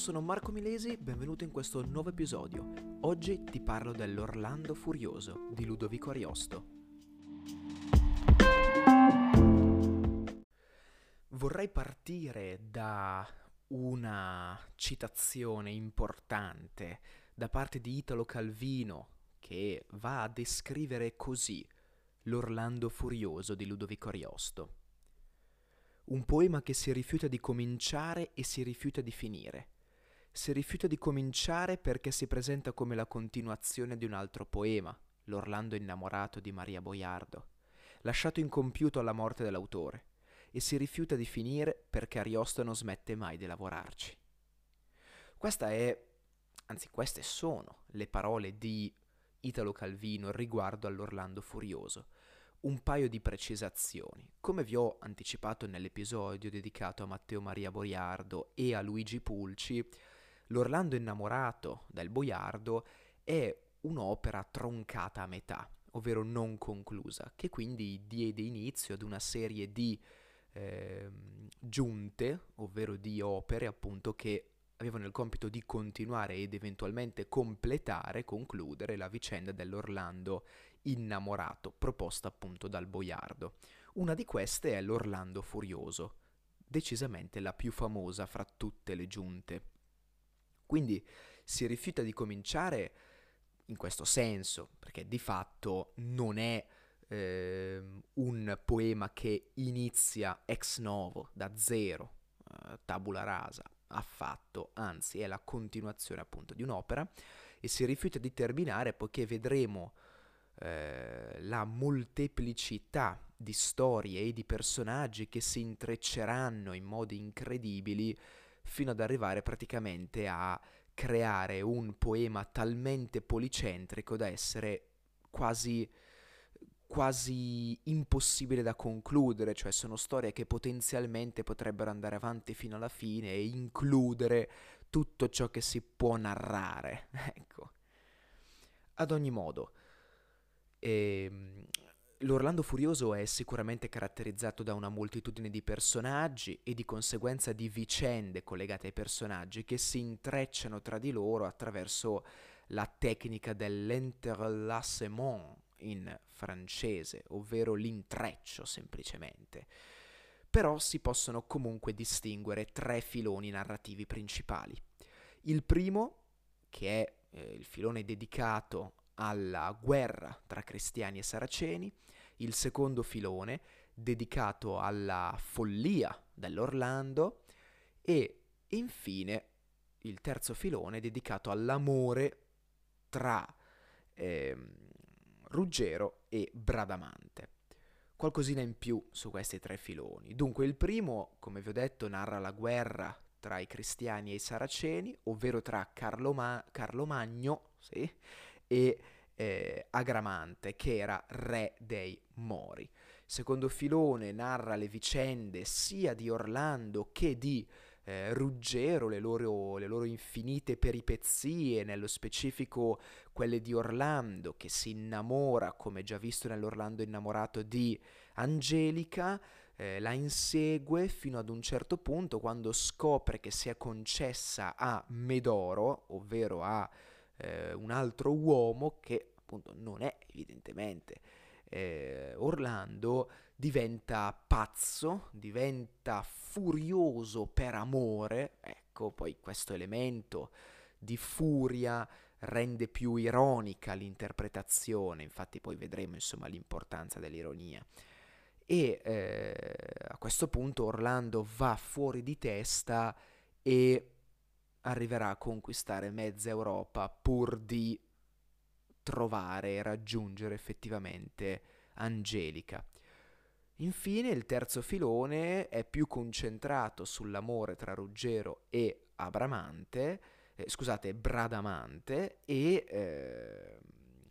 sono Marco Milesi, benvenuto in questo nuovo episodio. Oggi ti parlo dell'Orlando Furioso di Ludovico Ariosto. Vorrei partire da una citazione importante da parte di Italo Calvino che va a descrivere così l'Orlando Furioso di Ludovico Ariosto. Un poema che si rifiuta di cominciare e si rifiuta di finire. Si rifiuta di cominciare perché si presenta come la continuazione di un altro poema, L'Orlando innamorato di Maria Boiardo, lasciato incompiuto alla morte dell'autore, e si rifiuta di finire perché Ariosto non smette mai di lavorarci. Questa è, anzi queste sono le parole di Italo Calvino riguardo all'Orlando Furioso, un paio di precisazioni. Come vi ho anticipato nell'episodio dedicato a Matteo Maria Boiardo e a Luigi Pulci, L'Orlando innamorato del Boiardo è un'opera troncata a metà, ovvero non conclusa, che quindi diede inizio ad una serie di eh, giunte, ovvero di opere appunto che avevano il compito di continuare ed eventualmente completare, concludere la vicenda dell'Orlando innamorato, proposta appunto dal boiardo. Una di queste è l'Orlando Furioso, decisamente la più famosa fra tutte le giunte. Quindi si rifiuta di cominciare in questo senso, perché di fatto non è eh, un poema che inizia ex novo, da zero, eh, tabula rasa, affatto, anzi è la continuazione appunto di un'opera e si rifiuta di terminare poiché vedremo eh, la molteplicità di storie e di personaggi che si intrecceranno in modi incredibili fino ad arrivare praticamente a creare un poema talmente policentrico da essere quasi quasi impossibile da concludere, cioè sono storie che potenzialmente potrebbero andare avanti fino alla fine e includere tutto ciò che si può narrare. ecco. Ad ogni modo, ehm, L'Orlando Furioso è sicuramente caratterizzato da una moltitudine di personaggi e di conseguenza di vicende collegate ai personaggi che si intrecciano tra di loro attraverso la tecnica dell'entrelacement in francese, ovvero l'intreccio semplicemente. Però si possono comunque distinguere tre filoni narrativi principali. Il primo, che è eh, il filone dedicato alla guerra tra cristiani e saraceni, il secondo filone dedicato alla follia dell'Orlando e infine il terzo filone dedicato all'amore tra eh, Ruggero e Bradamante. Qualcosina in più su questi tre filoni. Dunque il primo, come vi ho detto, narra la guerra tra i cristiani e i saraceni, ovvero tra Carlo, Ma- Carlo Magno sì, e eh, Agramante, che era re dei Mori. Secondo filone narra le vicende sia di Orlando che di eh, Ruggero, le loro, le loro infinite peripezie, nello specifico quelle di Orlando, che si innamora, come già visto nell'Orlando innamorato, di Angelica, eh, la insegue fino ad un certo punto quando scopre che si è concessa a Medoro, ovvero a eh, un altro uomo che appunto non è evidentemente eh, Orlando, diventa pazzo, diventa furioso per amore, ecco poi questo elemento di furia rende più ironica l'interpretazione, infatti poi vedremo insomma l'importanza dell'ironia. E eh, a questo punto Orlando va fuori di testa e arriverà a conquistare mezza Europa pur di trovare e raggiungere effettivamente Angelica. Infine il terzo filone è più concentrato sull'amore tra Ruggero e Abramante, eh, scusate, Bradamante, e eh,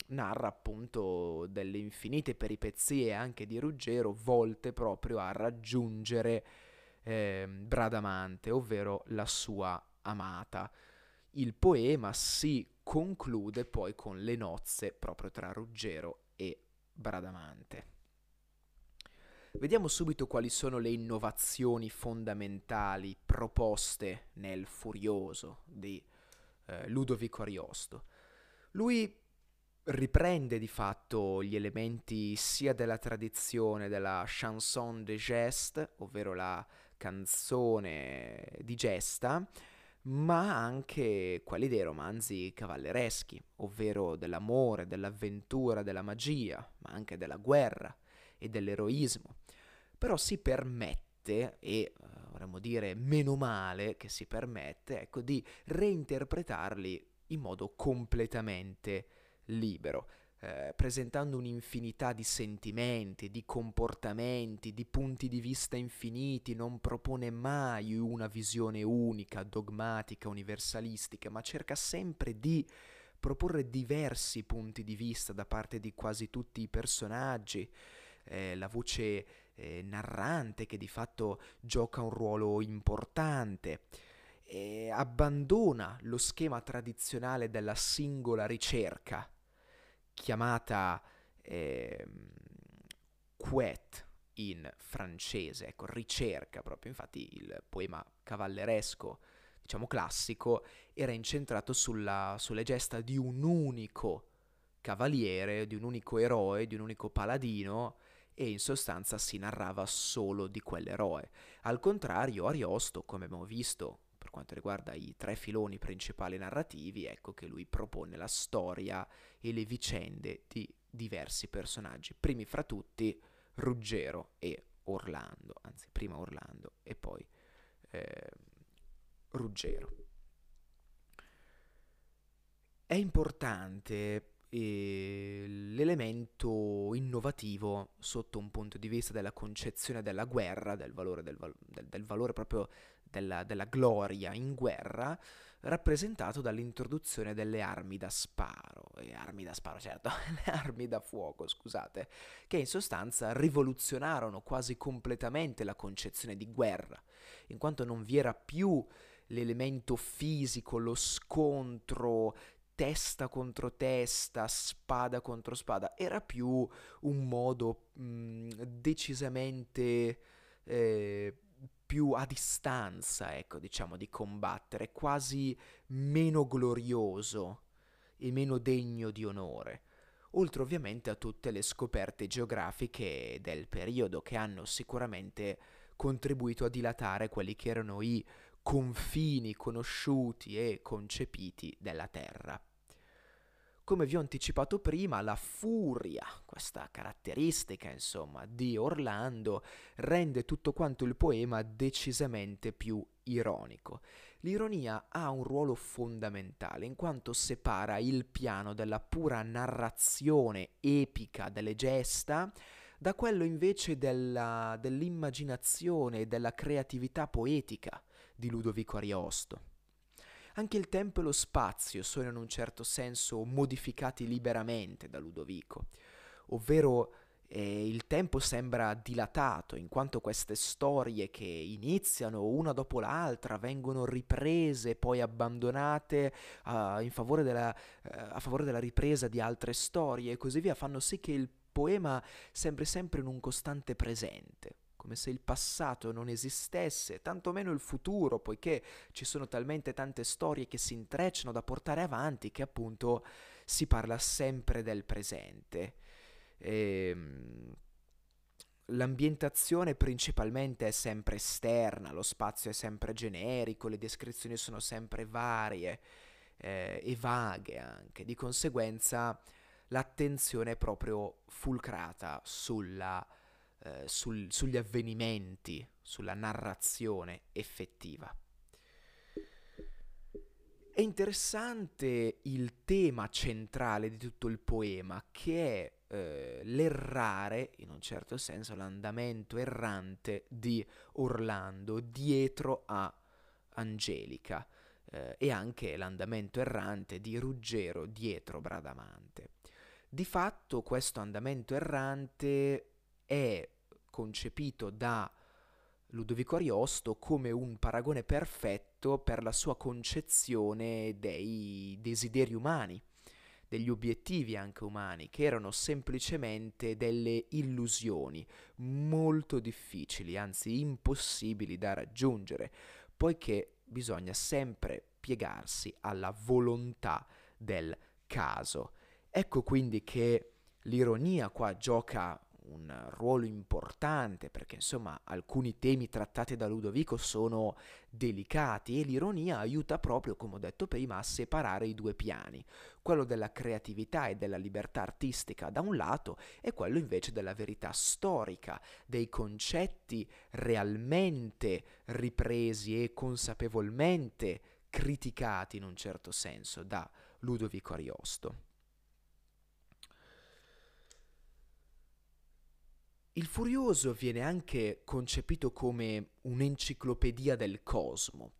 narra appunto delle infinite peripezie anche di Ruggero volte proprio a raggiungere eh, Bradamante, ovvero la sua amata. Il poema si conclude poi con le nozze proprio tra Ruggero e Bradamante. Vediamo subito quali sono le innovazioni fondamentali proposte nel Furioso di eh, Ludovico Ariosto. Lui riprende di fatto gli elementi sia della tradizione della chanson de geste, ovvero la canzone di gesta, ma anche quelli dei romanzi cavallereschi, ovvero dell'amore, dell'avventura, della magia, ma anche della guerra e dell'eroismo. Però si permette, e vorremmo dire meno male che si permette, ecco, di reinterpretarli in modo completamente libero eh, presentando un'infinità di sentimenti, di comportamenti, di punti di vista infiniti, non propone mai una visione unica, dogmatica, universalistica, ma cerca sempre di proporre diversi punti di vista da parte di quasi tutti i personaggi. Eh, la voce eh, narrante che di fatto gioca un ruolo importante. E abbandona lo schema tradizionale della singola ricerca chiamata eh, Quet in francese, ecco, ricerca proprio, infatti il poema cavalleresco, diciamo classico, era incentrato sulla, sulle gesta di un unico cavaliere, di un unico eroe, di un unico paladino, e in sostanza si narrava solo di quell'eroe. Al contrario, Ariosto, come abbiamo visto per quanto riguarda i tre filoni principali narrativi, ecco che lui propone la storia e le vicende di diversi personaggi, primi fra tutti Ruggero e Orlando, anzi prima Orlando e poi eh, Ruggero. È importante eh, l'elemento innovativo sotto un punto di vista della concezione della guerra, del valore, del, del, del valore proprio della, della gloria in guerra, rappresentato dall'introduzione delle armi da sparo, e armi da sparo certo, le armi da fuoco, scusate, che in sostanza rivoluzionarono quasi completamente la concezione di guerra, in quanto non vi era più l'elemento fisico, lo scontro testa contro testa, spada contro spada, era più un modo mh, decisamente eh, più a distanza, ecco, diciamo, di combattere, quasi meno glorioso e meno degno di onore. Oltre ovviamente a tutte le scoperte geografiche del periodo che hanno sicuramente contribuito a dilatare quelli che erano i confini conosciuti e concepiti della Terra. Come vi ho anticipato prima, la furia, questa caratteristica insomma di Orlando, rende tutto quanto il poema decisamente più ironico. L'ironia ha un ruolo fondamentale in quanto separa il piano della pura narrazione epica delle gesta da quello invece della, dell'immaginazione e della creatività poetica di Ludovico Ariosto. Anche il tempo e lo spazio sono in un certo senso modificati liberamente da Ludovico, ovvero eh, il tempo sembra dilatato in quanto queste storie che iniziano una dopo l'altra vengono riprese, poi abbandonate uh, favore della, uh, a favore della ripresa di altre storie e così via, fanno sì che il poema sembri sempre in un costante presente come se il passato non esistesse, tantomeno il futuro, poiché ci sono talmente tante storie che si intrecciano da portare avanti che appunto si parla sempre del presente. E, ehm, L'ambientazione principalmente è sempre esterna, lo spazio è sempre generico, le descrizioni sono sempre varie eh, e vaghe anche, di conseguenza l'attenzione è proprio fulcrata sulla eh, sul, sugli avvenimenti, sulla narrazione effettiva. È interessante il tema centrale di tutto il poema, che è eh, l'errare, in un certo senso, l'andamento errante di Orlando dietro a Angelica eh, e anche l'andamento errante di Ruggero dietro Bradamante. Di fatto questo andamento errante è concepito da Ludovico Ariosto come un paragone perfetto per la sua concezione dei desideri umani, degli obiettivi anche umani, che erano semplicemente delle illusioni molto difficili, anzi impossibili da raggiungere, poiché bisogna sempre piegarsi alla volontà del caso. Ecco quindi che l'ironia qua gioca un ruolo importante perché insomma alcuni temi trattati da Ludovico sono delicati e l'ironia aiuta proprio, come ho detto prima, a separare i due piani, quello della creatività e della libertà artistica da un lato e quello invece della verità storica, dei concetti realmente ripresi e consapevolmente criticati in un certo senso da Ludovico Ariosto. Il Furioso viene anche concepito come un'enciclopedia del cosmo,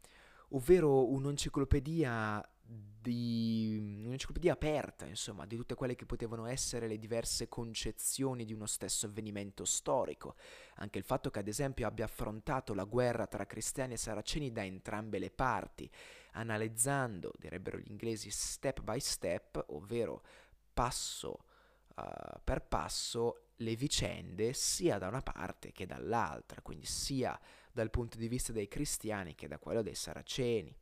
ovvero un'enciclopedia di un'enciclopedia aperta, insomma, di tutte quelle che potevano essere le diverse concezioni di uno stesso avvenimento storico. Anche il fatto che, ad esempio, abbia affrontato la guerra tra cristiani e saraceni da entrambe le parti, analizzando, direbbero gli inglesi, step by step, ovvero passo uh, per passo, le vicende sia da una parte che dall'altra, quindi sia dal punto di vista dei cristiani che da quello dei saraceni.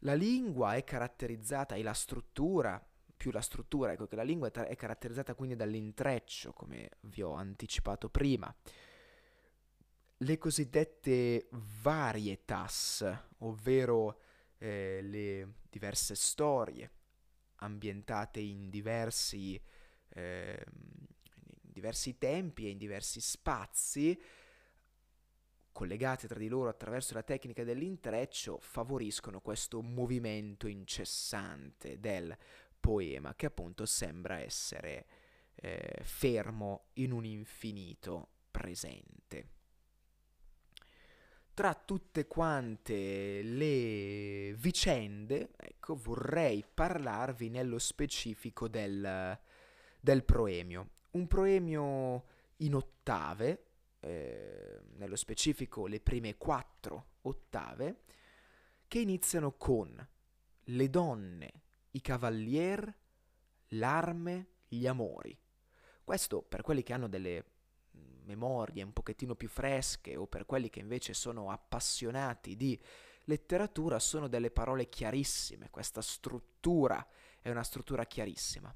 La lingua è caratterizzata e la struttura, più la struttura, ecco che la lingua è, caratterizzata quindi dall'intreccio, come vi ho anticipato prima. Le cosiddette varietas, ovvero eh, le diverse storie ambientate in diversi eh, diversi tempi e in diversi spazi, collegati tra di loro attraverso la tecnica dell'intreccio, favoriscono questo movimento incessante del poema che appunto sembra essere eh, fermo in un infinito presente. Tra tutte quante le vicende, ecco, vorrei parlarvi nello specifico del, del proemio un proemio in ottave, eh, nello specifico le prime quattro ottave, che iniziano con le donne, i cavalier, l'arme, gli amori. Questo per quelli che hanno delle memorie un pochettino più fresche o per quelli che invece sono appassionati di letteratura sono delle parole chiarissime, questa struttura è una struttura chiarissima.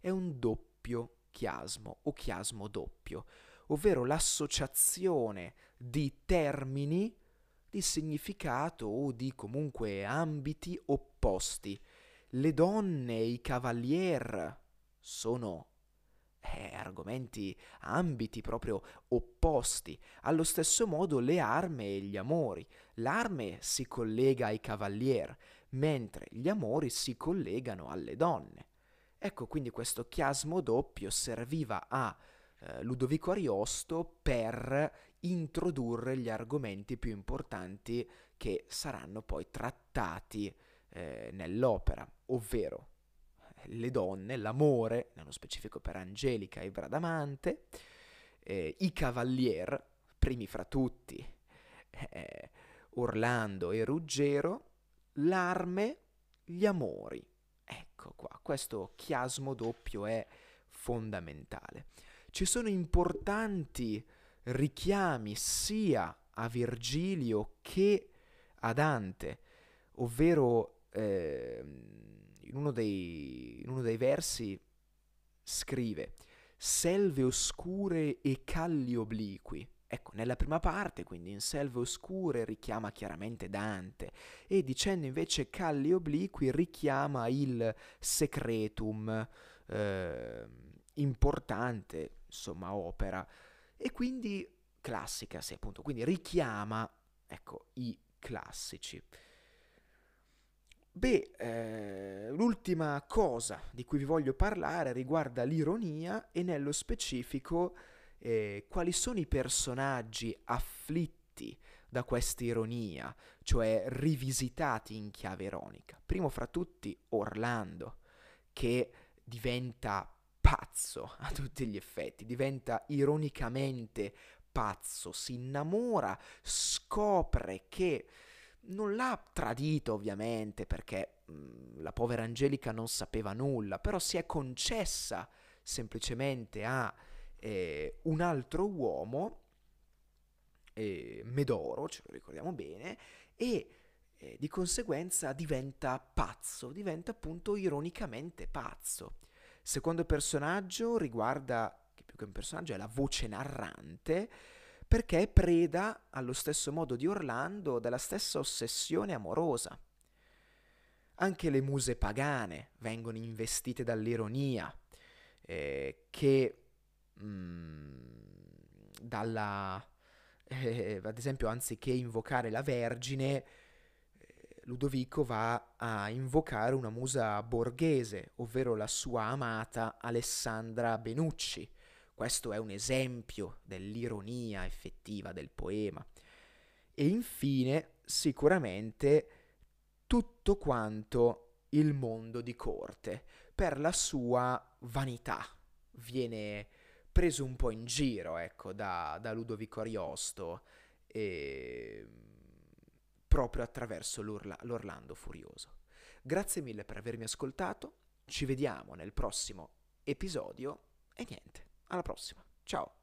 È un doppio chiasmo o chiasmo doppio, ovvero l'associazione di termini di significato o di comunque ambiti opposti. Le donne i cavalier sono eh, argomenti, ambiti proprio opposti. Allo stesso modo le arme e gli amori. L'arme si collega ai cavalier, mentre gli amori si collegano alle donne. Ecco quindi questo chiasmo doppio serviva a eh, Ludovico Ariosto per introdurre gli argomenti più importanti che saranno poi trattati eh, nell'opera, ovvero eh, le donne, l'amore, nello specifico per Angelica e Bradamante, eh, i cavalier, primi fra tutti, eh, Orlando e Ruggero, l'arme, gli amori. Ecco qua, questo chiasmo doppio è fondamentale. Ci sono importanti richiami sia a Virgilio che a Dante, ovvero eh, in, uno dei, in uno dei versi scrive selve oscure e calli obliqui, Ecco, nella prima parte, quindi in selve oscure, richiama chiaramente Dante e dicendo invece calli obliqui richiama il secretum eh, importante, insomma, opera e quindi classica, sì, appunto, quindi richiama, ecco, i classici. Beh, eh, l'ultima cosa di cui vi voglio parlare riguarda l'ironia e nello specifico eh, quali sono i personaggi afflitti da questa ironia, cioè rivisitati in chiave ironica. Primo fra tutti Orlando, che diventa pazzo a tutti gli effetti, diventa ironicamente pazzo, si innamora, scopre che non l'ha tradito ovviamente perché mh, mm, la povera Angelica non sapeva nulla, però si è concessa semplicemente a eh, un altro uomo, eh, Medoro, ce lo ricordiamo bene, e eh, di conseguenza diventa pazzo, diventa appunto ironicamente pazzo. Secondo personaggio riguarda, che più che un personaggio è la voce narrante, perché è preda, allo stesso modo di Orlando, della stessa ossessione amorosa. Anche le muse pagane vengono investite dall'ironia, eh, che mh, dalla... Eh, ad esempio, anziché invocare la Vergine, eh, Ludovico va a invocare una musa borghese, ovvero la sua amata Alessandra Benucci, questo è un esempio dell'ironia effettiva del poema. E infine, sicuramente, tutto quanto il mondo di corte, per la sua vanità. Viene preso un po' in giro, ecco, da, da Ludovico Ariosto, e... proprio attraverso l'Orla- l'Orlando Furioso. Grazie mille per avermi ascoltato, ci vediamo nel prossimo episodio e niente. Alla prossima. Ciao.